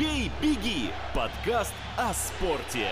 «Бей, беги» – подкаст о спорте.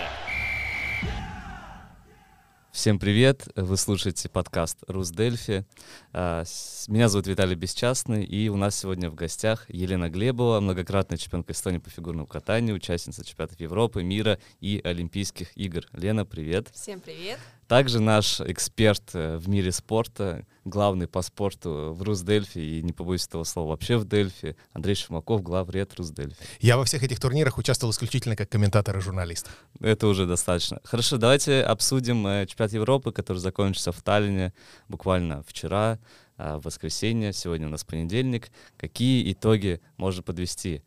Всем привет! Вы слушаете подкаст «Русдельфи». А, меня зовут Виталий Бесчастный, и у нас сегодня в гостях Елена Глебова, многократная чемпионка Эстонии по фигурному катанию, участница чемпионатов Европы, мира и Олимпийских игр. Лена, привет! Всем привет! Также наш эксперт э, в мире спорта, главный по спорту в Русдельфи, и не побоюсь этого слова, вообще в Дельфи, Андрей Шумаков, главред Русдельфи. Я во всех этих турнирах участвовал исключительно как комментатор и журналист. Это уже достаточно. Хорошо, давайте обсудим э, чемпионат Европы, который закончился в Таллине буквально вчера, э, в воскресенье, сегодня у нас понедельник. Какие итоги можно подвести,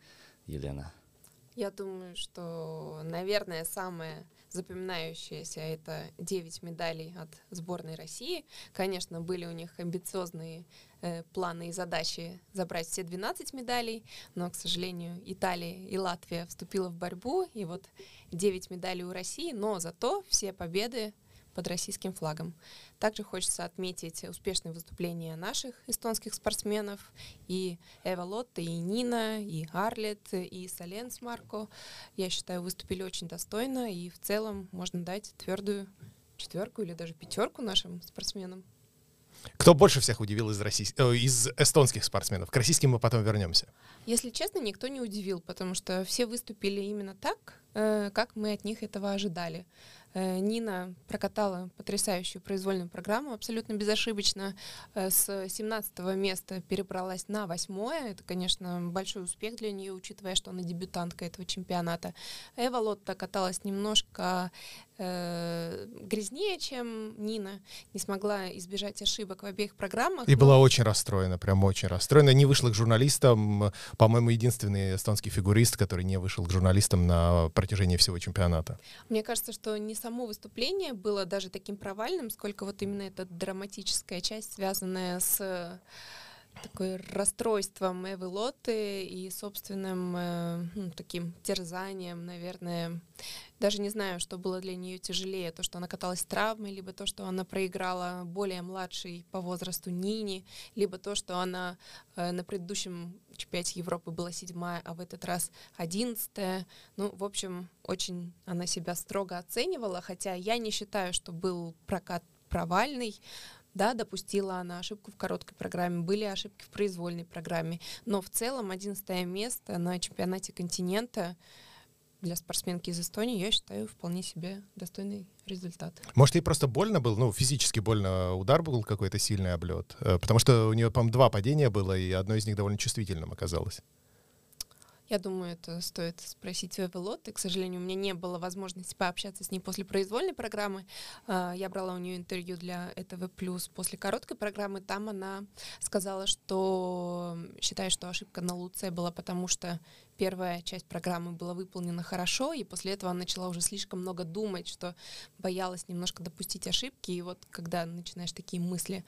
Елена? Я думаю, что, наверное, самое запоминающееся это 9 медалей от сборной России. Конечно, были у них амбициозные э, планы и задачи забрать все 12 медалей, но, к сожалению, Италия и Латвия вступила в борьбу, и вот 9 медалей у России, но зато все победы под российским флагом. Также хочется отметить успешные выступления наших эстонских спортсменов. И Эва Лотта, и Нина, и Арлет, и Соленс Марко. Я считаю, выступили очень достойно. И в целом можно дать твердую четверку или даже пятерку нашим спортсменам. Кто больше всех удивил из, российских, э, из эстонских спортсменов? К российским мы потом вернемся. Если честно, никто не удивил, потому что все выступили именно так, э, как мы от них этого ожидали. Э, Нина прокатала потрясающую произвольную программу, абсолютно безошибочно. Э, с 17 места перебралась на 8 Это, конечно, большой успех для нее, учитывая, что она дебютантка этого чемпионата. Эва Лотта каталась немножко э, грязнее, чем Нина, не смогла избежать ошибок в обеих программах. И но... была очень расстроена, прям очень расстроена. Не вышла к журналистам. По-моему, единственный эстонский фигурист, который не вышел к журналистам на протяжении всего чемпионата. Мне кажется, что не само выступление было даже таким провальным, сколько вот именно эта драматическая часть, связанная с такое расстройством Эвы Лоты и собственным э, ну, таким терзанием, наверное. Даже не знаю, что было для нее тяжелее, то, что она каталась с травмой, либо то, что она проиграла более младшей по возрасту Нине, либо то, что она э, на предыдущем чемпионате Европы была седьмая, а в этот раз одиннадцатая. Ну, в общем, очень она себя строго оценивала, хотя я не считаю, что был прокат провальный. Да, допустила она ошибку в короткой программе, были ошибки в произвольной программе, но в целом 11 место на чемпионате континента для спортсменки из Эстонии, я считаю, вполне себе достойный результат. Может, ей просто больно было, ну, физически больно, удар был какой-то сильный облет? Э, потому что у нее, по-моему, два падения было, и одно из них довольно чувствительным оказалось. Я думаю, это стоит спросить у Эвелоты. К сожалению, у меня не было возможности пообщаться с ней после произвольной программы. А, я брала у нее интервью для этого плюс после короткой программы. Там она сказала, что считает, что ошибка на Луце была потому, что первая часть программы была выполнена хорошо, и после этого она начала уже слишком много думать, что боялась немножко допустить ошибки. И вот когда начинаешь такие мысли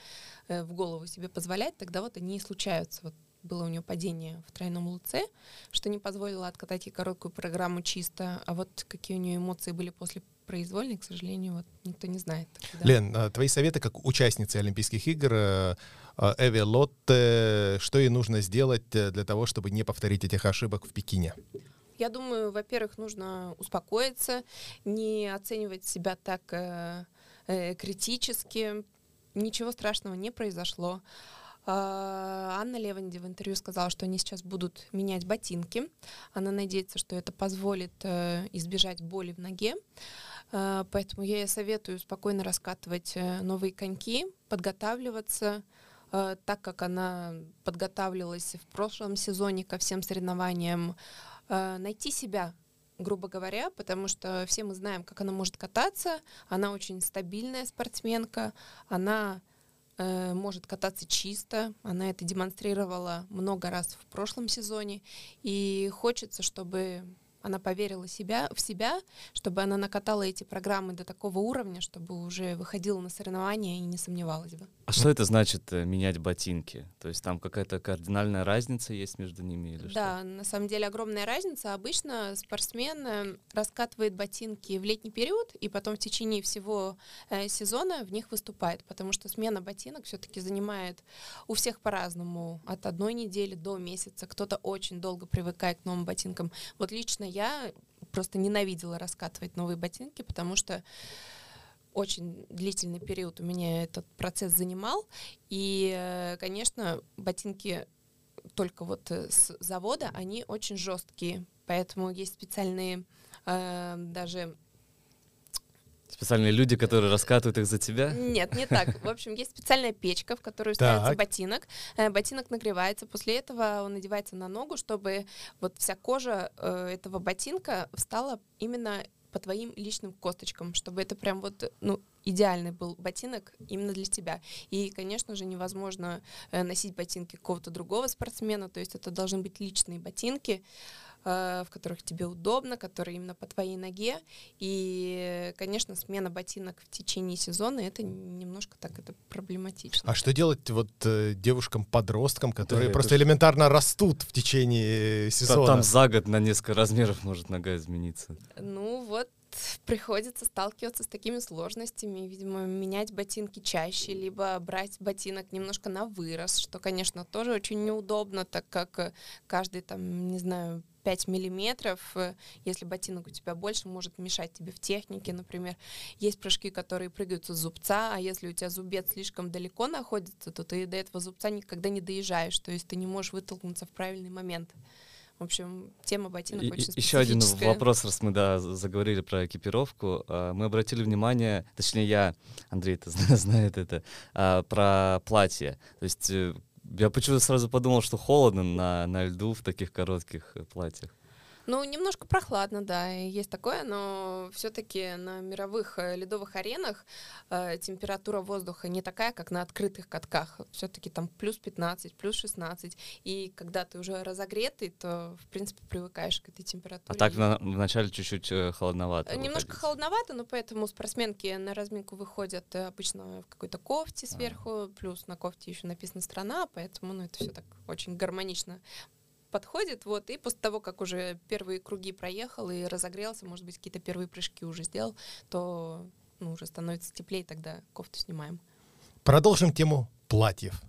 э, в голову себе позволять, тогда вот они и случаются. Вот было у нее падение в тройном луце, что не позволило откатать ей короткую программу чисто. А вот какие у нее эмоции были после произвольной, к сожалению, вот никто не знает. Да. Лен, а твои советы как участницы Олимпийских игр э, Эви Лотте, что ей нужно сделать э, для того, чтобы не повторить этих ошибок в Пекине? Я думаю, во-первых, нужно успокоиться, не оценивать себя так э, э, критически. Ничего страшного не произошло. А, Анна Леванди в интервью сказала, что они сейчас будут менять ботинки. Она надеется, что это позволит э, избежать боли в ноге. А, поэтому я ей советую спокойно раскатывать э, новые коньки, подготавливаться, э, так как она подготавливалась в прошлом сезоне ко всем соревнованиям, найти себя грубо говоря, потому что все мы знаем, как она может кататься. Она очень стабильная спортсменка, она может кататься чисто. Она это демонстрировала много раз в прошлом сезоне. И хочется, чтобы она поверила себя, в себя, чтобы она накатала эти программы до такого уровня, чтобы уже выходила на соревнования и не сомневалась бы. А что это значит э, менять ботинки? То есть там какая-то кардинальная разница есть между ними или что? Да, на самом деле огромная разница. Обычно спортсмен э, раскатывает ботинки в летний период и потом в течение всего э, сезона в них выступает, потому что смена ботинок все-таки занимает у всех по-разному, от одной недели до месяца. Кто-то очень долго привыкает к новым ботинкам. Вот лично я просто ненавидела раскатывать новые ботинки, потому что очень длительный период у меня этот процесс занимал. И, э, конечно, ботинки только вот э, с завода, они очень жесткие. Поэтому есть специальные э, даже Специальные люди, которые раскатывают их за тебя? Нет, не так. В общем, есть специальная печка, в которую ставится ботинок. Э, Ботинок нагревается. После этого он надевается на ногу, чтобы вот вся кожа э, этого ботинка встала именно по твоим личным косточкам, чтобы это прям вот, ну, идеальный был ботинок именно для тебя. И, конечно же, невозможно э, носить ботинки какого-то другого спортсмена, то есть это должны быть личные ботинки, э, в которых тебе удобно, которые именно по твоей ноге. И, конечно, смена ботинок в течение сезона это немножко так это проблематично. А что делать вот э, девушкам-подросткам, которые это просто ж- элементарно растут в течение сезона? там за год на несколько размеров может нога измениться. Ну вот приходится сталкиваться с такими сложностями, видимо, менять ботинки чаще, либо брать ботинок немножко на вырос, что, конечно, тоже очень неудобно, так как э, каждый там, не знаю, 5 миллиметров, э, если ботинок у тебя больше, может мешать тебе в технике, например. Есть прыжки, которые прыгаются с зубца, а если у тебя зубец слишком далеко находится, то ты до этого зубца никогда не доезжаешь, то есть ты не можешь вытолкнуться в правильный момент. В общем, тема ботинок И- очень Еще один вопрос, раз мы да, заговорили про экипировку. А, Мы обратили внимание, точнее я, Андрей это знает это, а, про платье. То есть э, я почему-то сразу подумал, что холодно на, на льду в таких коротких платьях. Ну, немножко прохладно, да, есть такое, но все-таки на мировых э, ледовых аренах э, температура воздуха не такая, как на открытых катках. Все-таки там плюс 15, плюс 16. И когда ты уже разогретый, то, в принципе, привыкаешь к этой температуре. А так на- вначале чуть-чуть э, холодновато. Э, Немножко выходить. холодновато, но поэтому спортсменки на разминку выходят обычно в какой-то кофте сверху, плюс на кофте еще написана страна, поэтому ну, это все так очень гармонично подходит, вот, и после того, как уже первые круги проехал и разогрелся, может быть, какие-то первые прыжки уже сделал, то ну, уже становится теплее, тогда кофту снимаем. Продолжим тему платьев.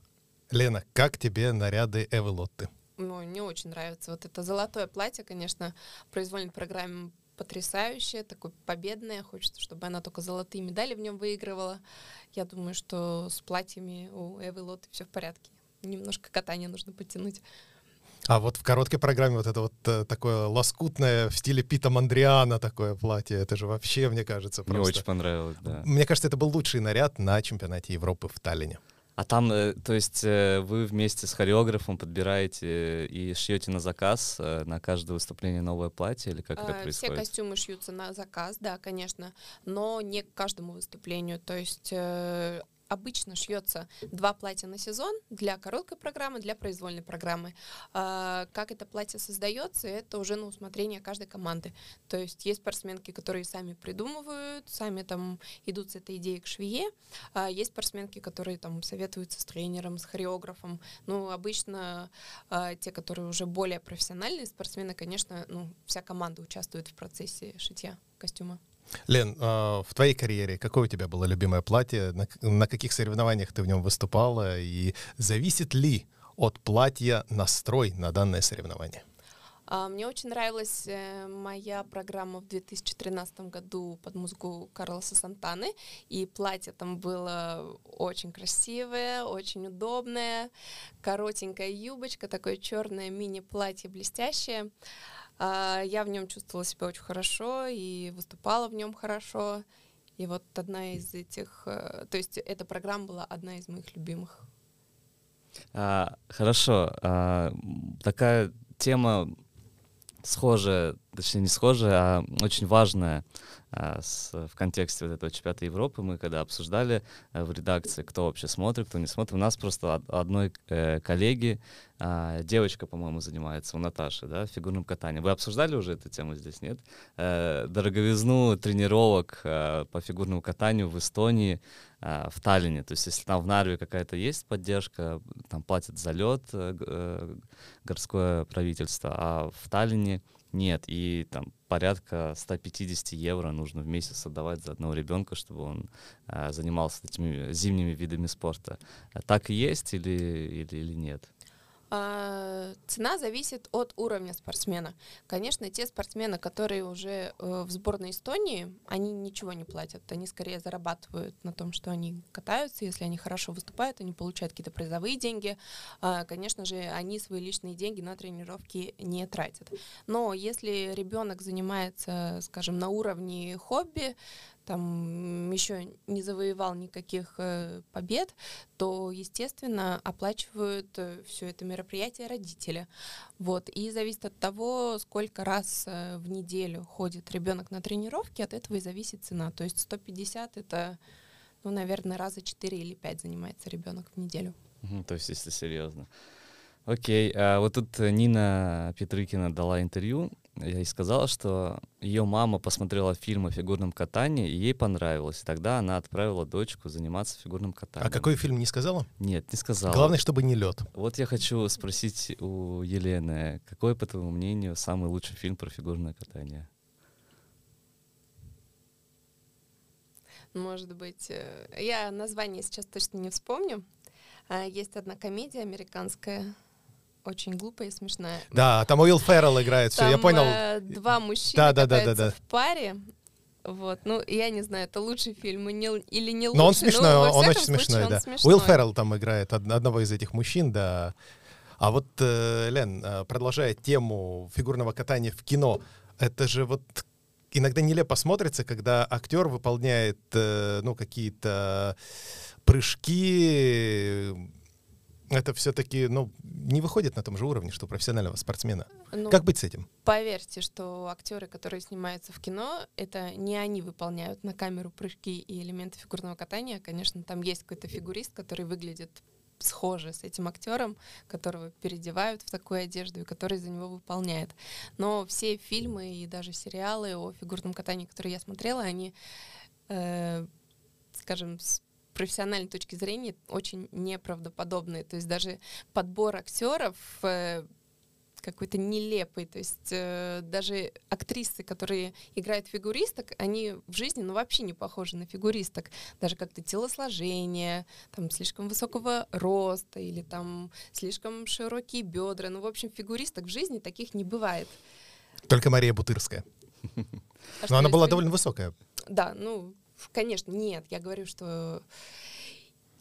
Лена, как тебе наряды Эвы Лотты? Ну, мне очень нравится. Вот это золотое платье, конечно, в произвольной программе потрясающее, такое победное. Хочется, чтобы она только золотые медали в нем выигрывала. Я думаю, что с платьями у Эвы Лоты все в порядке. Немножко катания нужно подтянуть. А вот в короткой программе вот это вот э, такое лоскутное в стиле Пита Мандриана такое платье, это же вообще, мне кажется, Мне просто... очень понравилось, да. Мне кажется, это был лучший наряд на чемпионате Европы в Таллине. А там, э, то есть, э, вы вместе с хореографом подбираете и шьете на заказ на каждое выступление новое платье, или как это А, Все происходит? костюмы шьются на заказ, да, конечно, но не к каждому выступлению. То есть обычно шьется два платья на сезон для короткой программы, для произвольной программы. А, Как это платье создается, это уже на усмотрение каждой команды. То есть есть спортсменки, которые сами придумывают, сами там идут с этой идеей к швее. А Есть спортсменки, которые там советуются с тренером, с хореографом. Ну, обычно а, те, которые уже более профессиональные спортсмены, конечно, ну, вся команда участвует в процессе шитья костюма. Лен, а, в твоей карьере какое у тебя было любимое платье? На, каких соревнованиях ты в нем выступала? И зависит ли от платья настрой на данное соревнование? А, Мне очень нравилась э, моя программа в 2013 году под музыку Карлоса Сантаны, и платье там было очень красивое, очень удобное, коротенькая юбочка, такое черное мини-платье блестящее. А, Я в нем чувствовала себя очень хорошо и выступала в нем хорошо. И вот одна из этих, э, то есть эта программа была одна из моих любимых. А, хорошо. а, такая тема схожая точнее не схожее, а очень важное а, с, в контексте вот этого чемпионата Европы. Мы когда обсуждали а, в редакции, кто вообще смотрит, кто не смотрит, у нас просто од, одной э, коллеги а, девочка, по-моему, занимается, у Наташи, да, фигурным катанием. Вы обсуждали уже эту тему здесь, нет? Э, дороговизну тренировок э, по фигурному катанию в Эстонии, э, в Таллине. То есть если там в Нарве какая-то есть поддержка, там платят за лед э, э городское правительство, а в Таллине нет, и там порядка 150 евро нужно в месяц отдавать за одного ребенка, чтобы он э, занимался этими зимними видами спорта. Так и есть или, или, или нет? А, цена зависит от уровня спортсмена. Конечно, те спортсмены, которые уже э, в сборной Эстонии, они ничего не платят. Они скорее зарабатывают на том, что они катаются. Если они хорошо выступают, они получают какие-то призовые деньги. А, конечно же, они свои личные деньги на тренировки не тратят. Но если ребенок занимается, скажем, на уровне хобби, там еще не завоевал никаких э, побед, то, естественно, оплачивают э, все это мероприятие родители. Вот. И зависит от того, сколько раз э, в неделю ходит ребенок на тренировки, от этого и зависит цена. То есть 150 это, ну, наверное, раза 4 или 5 занимается ребенок в неделю. то есть, если серьезно. Окей, а вот тут Нина Петрыкина дала интервью, я ей сказала, что ее мама посмотрела фильм о фигурном катании, и ей понравилось. И тогда она отправила дочку заниматься фигурным катанием. А какой фильм не сказала? Нет, не сказала. Главное, чтобы не лед. Вот я хочу спросить у Елены, какой, по твоему мнению, самый лучший фильм про фигурное катание? Может быть, э, я название сейчас точно не вспомню. А, есть одна комедия американская, очень глупая и смешная. Да, там Уилл Феррелл играет, все, я понял. Э, два мужчины да, да, да, да, да. в паре. Вот, ну, я не знаю, это лучший фильм или не лучший. Но он смешной, но, он очень смешной, случае, да. смешной. Уилл Феррелл там играет одного из этих мужчин, да. А вот, э, Лен, э, продолжая тему фигурного катания в кино, это же вот иногда нелепо смотрится, когда актер выполняет, э, ну, какие-то прыжки, это все-таки, ну, не выходит на том же уровне, что у профессионального спортсмена. Ну, как быть с этим? Поверьте, что актеры, которые снимаются в кино, это не они выполняют на камеру прыжки и элементы фигурного катания. Конечно, там есть какой-то фигурист, который выглядит схоже с этим актером, которого переодевают в такую одежду и который за него выполняет. Но все фильмы и даже сериалы о фигурном катании, которые я смотрела, они, э, скажем, с профессиональной точки зрения очень неправдоподобные. То есть даже подбор актеров э, какой-то нелепый. То есть э, даже актрисы, которые играют фигуристок, они в жизни ну, вообще не похожи на фигуристок. Даже как-то телосложение, там слишком высокого роста или там слишком широкие бедра. Ну, в общем, фигуристок в жизни таких не бывает. Только Мария Бутырская. А Но она была довольно высокая. Да, ну, Конечно, нет. Я говорю, что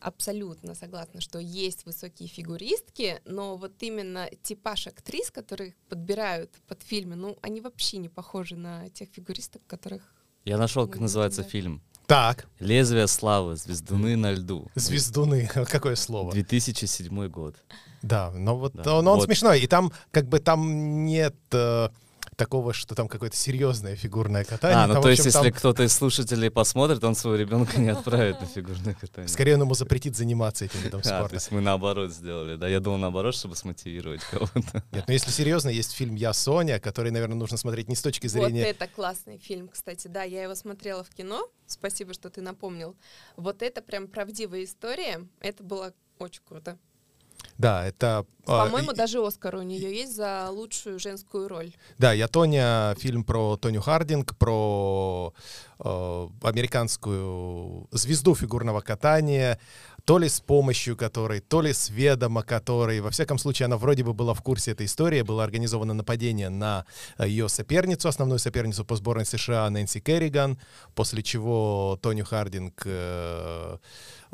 абсолютно согласна, что есть высокие фигуристки, но вот именно типаж актрис, которых подбирают под фильмы, ну, они вообще не похожи на тех фигуристок, которых... Я нашел, как называется да. фильм. Так. «Лезвие славы. Звездуны на льду». Звездуны. Какое слово? 2007 год. Да, но вот да. но он вот. смешной. И там как бы там нет... Э, такого, что там какое-то серьезное фигурное катание. А, ну там, то есть, если кто-то из слушателей посмотрит, он своего ребенка не отправит на фигурное катание. Скорее он ему запретит заниматься этим видом спорта. А, то есть мы наоборот сделали, да? Я думал наоборот, чтобы смотивировать кого-то. Нет, но ну если серьезно, есть фильм «Я Соня», который, наверное, нужно смотреть не с точки зрения... Вот это классный фильм, кстати, да, я его смотрела в кино, спасибо, что ты напомнил. Вот это прям правдивая история, это было очень круто. Да, это... А, По-моему, э, даже Оскар у нее есть за лучшую женскую роль. Да, я Тоня, фильм про Тоню Хардинг, про э, американскую звезду фигурного катания, то ли с помощью которой, то ли с ведома которой. Во всяком случае, она вроде бы была в курсе этой истории. Было организовано нападение на э, ее соперницу, основную соперницу по сборной США Нэнси Керриган, после чего Тоню Хардинг э,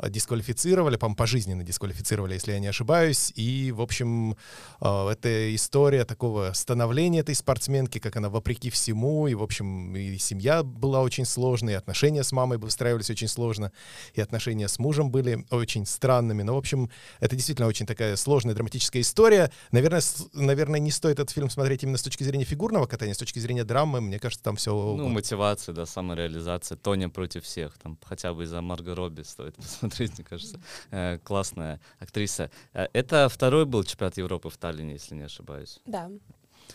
дисквалифицировали, по пожизненно дисквалифицировали, если я не ошибаюсь. И, в общем, э, это история такого становления этой спортсменки, как она вопреки всему, и, в общем, и семья была очень сложной, и отношения с мамой выстраивались очень сложно, и отношения с мужем были очень странными. Но, в общем, это действительно очень такая сложная, драматическая история. Наверное, наверное, не стоит этот фильм смотреть именно с точки зрения фигурного катания, с точки зрения драмы, мне кажется, там все... Ну, мотивация, да, самореализация. Тоня против всех. Там хотя бы из-за Марго Робби стоит посмотреть, мне кажется. Э, классная актриса. Э, это второй был чемпионат Европы в Таллине, если не ошибаюсь. Да.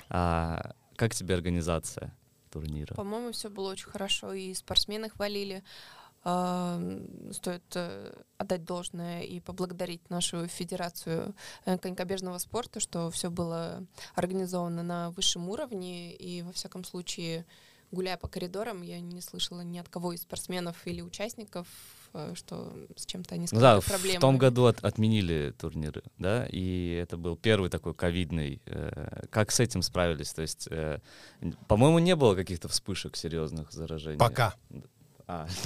А как тебе организация турнира? По-моему, все было очень хорошо, и спортсмены хвалили. А, стоит э, отдать должное и поблагодарить нашу федерацию конькобежного спорта, что все было организовано на высшем уровне, и во всяком случае, гуляя по коридорам, я не слышала ни от кого из спортсменов или участников что с чем-то они ну Да, проблемы. в том году от, отменили турниры, да, и это был первый такой ковидный. Э, как с этим справились? То есть, э, по-моему, не было каких-то вспышек серьезных заражений. Пока. А,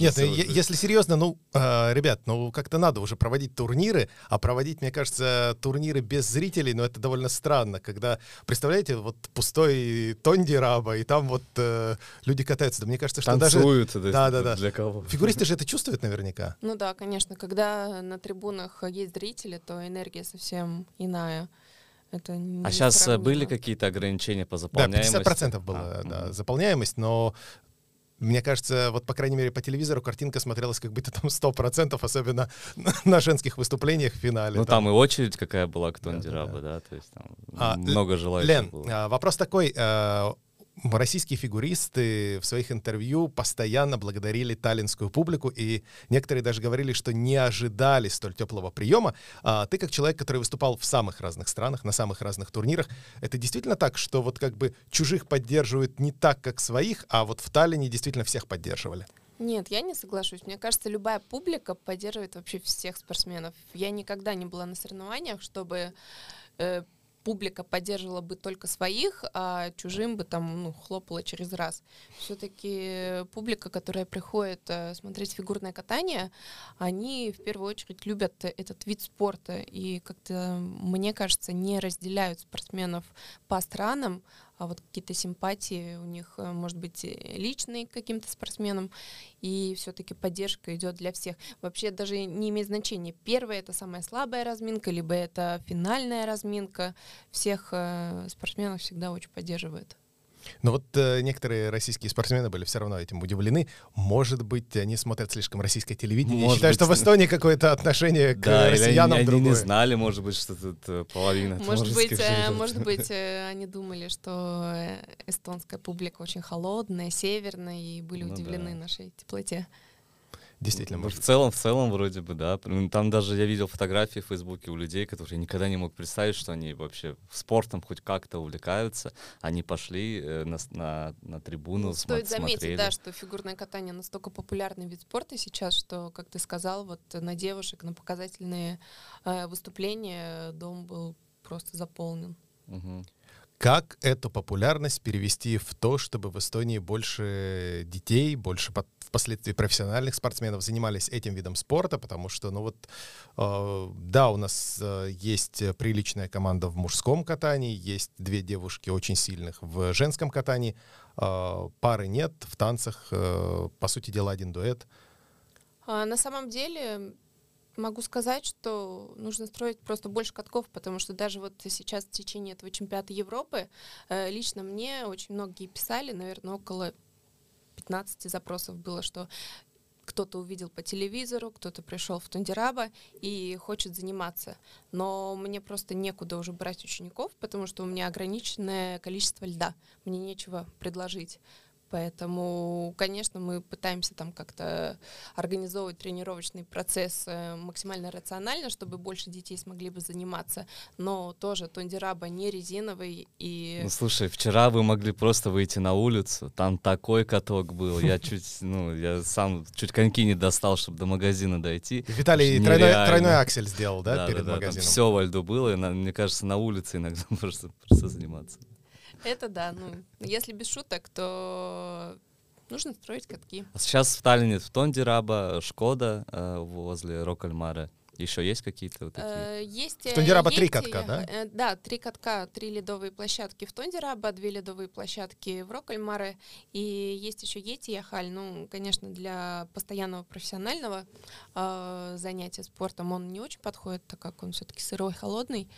Нет, если серьезно, ну, э, ребят, ну как-то надо уже проводить турниры, а проводить, мне кажется, турниры без зрителей, ну это довольно странно, когда, представляете, вот пустой Тонди Раба, и там вот э, люди катаются, да мне кажется, что Танцуют, даже... Да, да, да. Для кого? Фигуристы же это чувствуют наверняка. Ну да, конечно, когда на трибунах есть зрители, то энергия совсем иная. Это а сейчас были какие-то ограничения по заполняемости? Да, 50% была а, да, угу. заполняемость, но мне кажется, вот, по крайней мере, по телевизору картинка смотрелась как будто там 100%, особенно на женских выступлениях в финале. Ну, там, там и очередь какая была к Тонди да, да, да, то есть там а, много желающих Лен, было. А, вопрос такой, э, российские фигуристы в своих интервью постоянно благодарили таллинскую публику, и некоторые даже говорили, что не ожидали столь теплого приема. А ты, как человек, который выступал в самых разных странах, на самых разных турнирах, это действительно так, что вот как бы чужих поддерживают не так, как своих, а вот в Таллине действительно всех поддерживали? Нет, я не соглашусь. Мне кажется, любая публика поддерживает вообще всех спортсменов. Я никогда не была на соревнованиях, чтобы э, публика поддерживала бы только своих, а чужим бы там ну, хлопала через раз. Все-таки публика, которая приходит э, смотреть фигурное катание, они в первую очередь любят этот вид спорта и как-то, мне кажется, не разделяют спортсменов по странам, а вот какие-то симпатии у них, э, может быть, личные к каким-то спортсменам, и все-таки поддержка идет для всех. Вообще даже не имеет значения, первая это самая слабая разминка, либо это финальная разминка. Всех э, спортсменов всегда очень поддерживают. Но вот э, некоторые российские спортсмены были все равно этим удивлены. Может быть, они смотрят слишком российское телевидение может и считают, быть, что в Эстонии какое-то отношение к да, россиянам или они, они не знали, может быть, что тут э, половина. Может быть, э, может быть, э, они думали, что э, эстонская публика очень холодная, северная, и были ну, удивлены да. нашей теплоте. Действительно. Ну, в целом, в целом, вроде бы, да. Там даже я видел фотографии в Фейсбуке у людей, которые никогда не мог представить, что они вообще спортом хоть как-то увлекаются. Они пошли э, на, на, на трибуну, ну, Стоит заметить, смотрели. да, что фигурное катание настолько популярный вид спорта сейчас, что, как ты сказал, вот на девушек, на показательные э, выступления дом был просто заполнен. Угу. Как эту популярность перевести в то, чтобы в Эстонии больше детей, больше впоследствии профессиональных спортсменов занимались этим видом спорта, потому что, ну вот, э, да, у нас э, есть приличная команда в мужском катании, есть две девушки очень сильных в женском катании, э, пары нет, в танцах, э, по сути дела, один дуэт. А, на самом деле Могу сказать, что нужно строить просто больше катков, потому что даже вот сейчас в течение этого чемпионата Европы э, лично мне очень многие писали, наверное, около 15 запросов было, что кто-то увидел по телевизору, кто-то пришел в Тундираба и хочет заниматься. Но мне просто некуда уже брать учеников, потому что у меня ограниченное количество льда. Мне нечего предложить. Поэтому, конечно, мы пытаемся там как-то организовывать тренировочный процесс э, максимально рационально, чтобы больше детей смогли бы заниматься. Но тоже тондираба не резиновый и... Ну, слушай, вчера вы могли просто выйти на улицу, там такой каток был, я чуть, ну, я сам чуть коньки не достал, чтобы до магазина дойти. Виталий тройной, тройной аксель сделал, да, да перед да, магазином? Там все во льду было, и, мне кажется, на улице иногда просто, просто заниматься. Это да, ну, если без шуток, то нужно строить катки. А сейчас в Таллине в Тондираба, Шкода э, возле Рокальмара. Еще есть какие-то вот такие? Э, Есть В Тондираба три есть, катка, э, да? э, Да, три катка, три ледовые площадки в Тондираба, две ледовые площадки в Рокальмаре, и есть еще Ети Яхаль. Ну, конечно, для постоянного профессионального э, занятия спортом он не очень подходит, так как он все-таки сырой, холодный.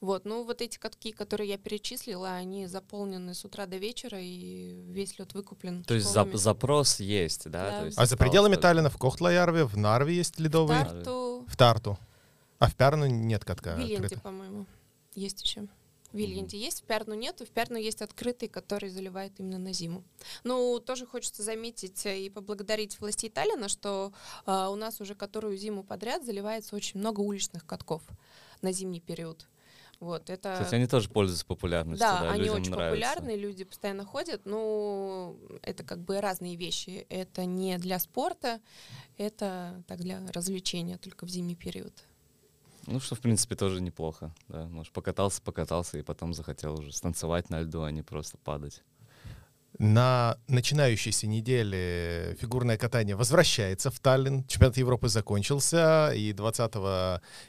Вот, ну вот эти катки, которые я перечислила, они заполнены с утра до вечера, и весь лед выкуплен. То есть зап- запрос есть, да? Да. То есть А за пределами только- Таллина в Кохтлаярве, в Нарве есть В ледовые? Тарту, В Тарту. А в Пярну нет катка в Вильянте, открыта. по-моему, есть еще. В Вильянте есть, в Пярну нету. В Пярну есть открытый, который заливает именно на зиму. Ну, тоже хочется заметить и поблагодарить властей Таллина, что э, у нас уже которую зиму подряд заливается очень много уличных катков на зимний период. Вот, это... Кстати, они тоже пользуются популярностью, Да, да, они очень нравится. популярны, люди постоянно ходят, но это как бы разные вещи. Это не для спорта, это так для развлечения только в зимний период. Ну, что, в принципе, тоже неплохо. Да. Может, покатался, покатался, и потом захотел уже станцевать на льду, а не просто падать. На начинающейся неделе фигурное катание возвращается в Таллин. Чемпионат Европы закончился, и 20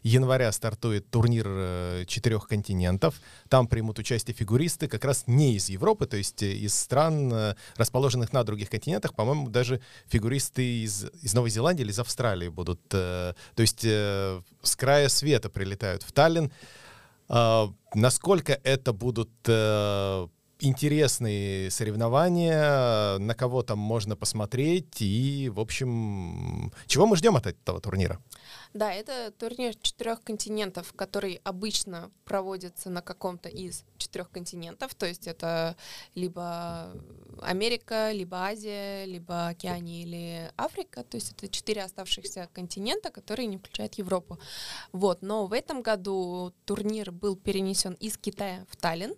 января стартует турнир э, четырех континентов. Там примут участие фигуристы как раз не из Европы, то есть э, из стран, э, расположенных на других континентах. По-моему, даже фигуристы из, из Новой Зеландии или из Австралии будут. То есть с края света прилетают в Таллин. А, Насколько это будут интересные соревнования, на кого там можно посмотреть и, в общем, чего мы ждем от этого турнира? Да, это турнир четырех континентов, который обычно проводится на каком-то из четырех континентов. То есть это либо Америка, либо Азия, либо Океания или Африка. То есть это четыре оставшихся континента, которые не включают Европу. Вот. Но в этом году турнир был перенесен из Китая в Таллин.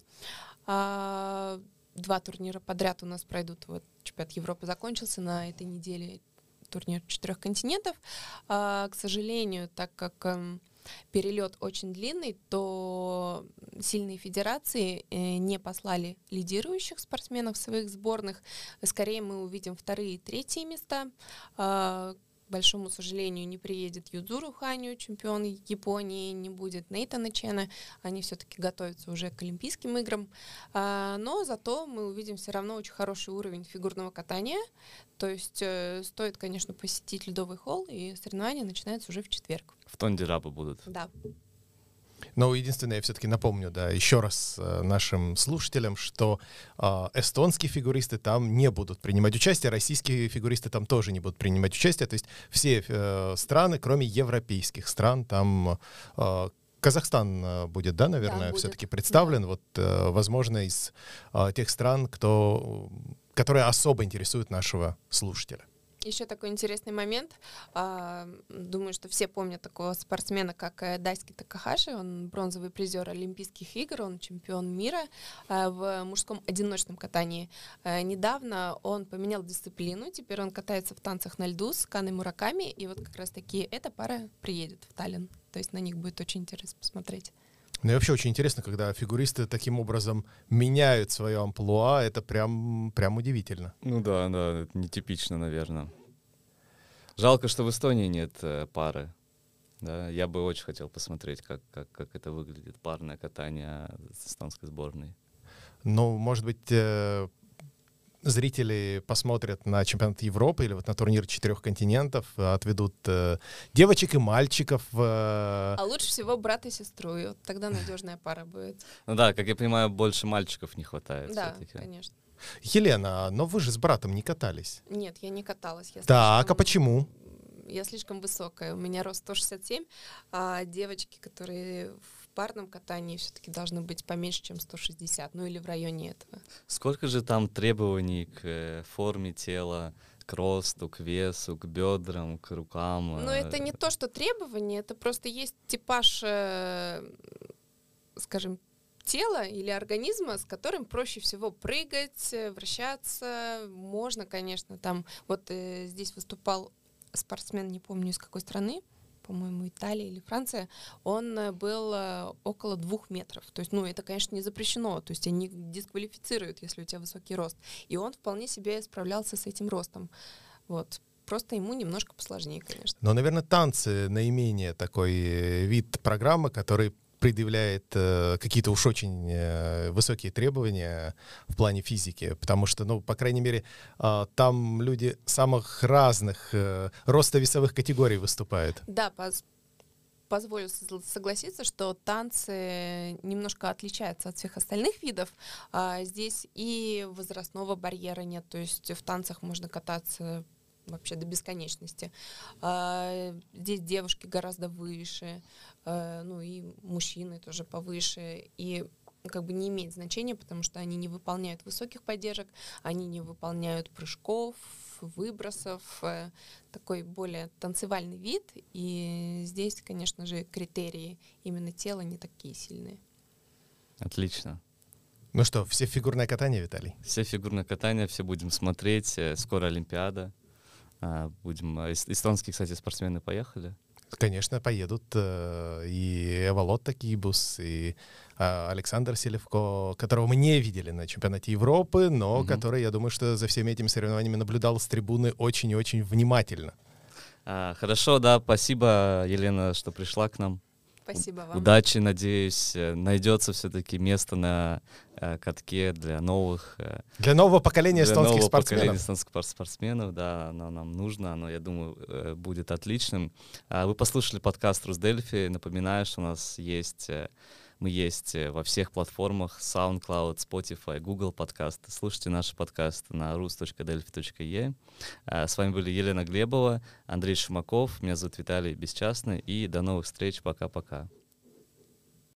А, Два турнира подряд у нас пройдут. Вот чемпионат Европы закончился на этой неделе турнир четырех континентов. А, к сожалению, так как эм, перелет очень длинный, то сильные федерации э, не послали лидирующих спортсменов своих сборных. Скорее мы увидим вторые и третьи места. К большому сожалению, не приедет Юдзуру Ханю, чемпион Японии, не будет Нейтана Чена. Они все-таки готовятся уже к Олимпийским играм. А, но зато мы увидим все равно очень хороший уровень фигурного катания. То есть э, стоит, конечно, посетить ледовый холл, и соревнования начинаются уже в четверг. В Тондираба будут. Да. Но единственное, я все-таки напомню, да, еще раз э, нашим слушателям, что э, эстонские фигуристы там не будут принимать участие, российские фигуристы там тоже не будут принимать участие. То есть все э, страны, кроме европейских стран, там э, Казахстан э, будет, да, наверное, будет. все-таки представлен. Вот, э, возможно, из э, тех стран, кто, которые особо интересуют нашего слушателя. Еще такой интересный момент. А, Думаю, что все помнят такого спортсмена, как э, Дайски Такахаши. Он бронзовый призер Олимпийских игр, он чемпион мира а, в мужском одиночном катании. А, Недавно он поменял дисциплину, теперь он катается в танцах на льду с Каной Мураками, и вот как раз-таки эта пара приедет в Таллин. То есть на них будет очень интересно посмотреть. Ну и вообще очень интересно, когда фигуристы таким образом меняют свое амплуа, это прям, прям удивительно. Ну да, да, это нетипично, наверное. Жалко, что в Эстонии нет э, пары. Да, я бы очень хотел посмотреть, как, как, как это выглядит, парное катание с эстонской сборной. Ну, может быть, э, зрители посмотрят на чемпионат Европы или вот на турнир четырех континентов, э, отведут э, девочек и мальчиков. э, А лучше всего брат и сестру, и вот тогда надежная пара будет. Ну да, как я понимаю, больше мальчиков не хватает Да, конечно. Елена, но вы же с братом не катались. Нет, я не каталась. Я Так, а слишком- почему? Я слишком высокая. У меня рост 167, а девочки, которые в парном катании все-таки должны быть поменьше, чем 160, ну или в районе этого. Сколько же там требований к э, форме тела, к росту, к весу, к бедрам, к рукам? Но э, это не то, что требование, это просто есть типаж, э, скажем, тела или организма, с которым проще всего прыгать, вращаться. Можно, конечно, там, вот э, здесь выступал спортсмен, не помню из какой страны, по-моему, Италия или Франция, он э, был э, около двух метров. То есть, ну, это, конечно, не запрещено. То есть они дисквалифицируют, если у тебя высокий рост. И он вполне себе справлялся с этим ростом. Вот. Просто ему немножко посложнее, конечно. Но, наверное, танцы наименее такой вид программы, который предъявляет э, какие-то уж очень э, высокие требования в плане физики, потому что, ну, по крайней мере, э, там люди самых разных э, роста весовых категорий выступают. Да, поз позволю согласиться, что танцы немножко отличаются от всех остальных видов. А, здесь и возрастного барьера нет, то есть в танцах можно кататься вообще до бесконечности. А, здесь девушки гораздо выше, а, ну и мужчины тоже повыше. И как бы не имеет значения, потому что они не выполняют высоких поддержек, они не выполняют прыжков, выбросов, э, такой более танцевальный вид. И здесь, конечно же, критерии именно тела не такие сильные. Отлично. Ну что, все фигурное катание, Виталий? Все фигурное катание, все будем смотреть. Э, скоро Олимпиада. А, будем... А, эстонские, кстати, спортсмены поехали. Конечно, поедут э, и Эволот Такибус, и а, Александр Селевко, которого мы не видели на чемпионате Европы, но угу. который, я думаю, что за всеми этими соревнованиями наблюдал с трибуны очень и очень внимательно. А, хорошо, да, спасибо, Елена, что пришла к нам. Спасибо вам. Удачи, надеюсь, э, найдется все-таки место на катке для новых... Э, для нового поколения для эстонских нового спортсменов. Поколения эстонских спортсменов, да, оно нам нужно, оно, я думаю, э, будет отличным. А вы послушали подкаст Русдельфи. Напоминаю, что у нас есть... Э, мы есть э, во всех платформах SoundCloud, Spotify, Google подкасты. Слушайте наши подкасты на rus.delphi.e. А, с вами были Елена Глебова, Андрей Шумаков, меня зовут Виталий Бесчастный, и до новых встреч, пока-пока.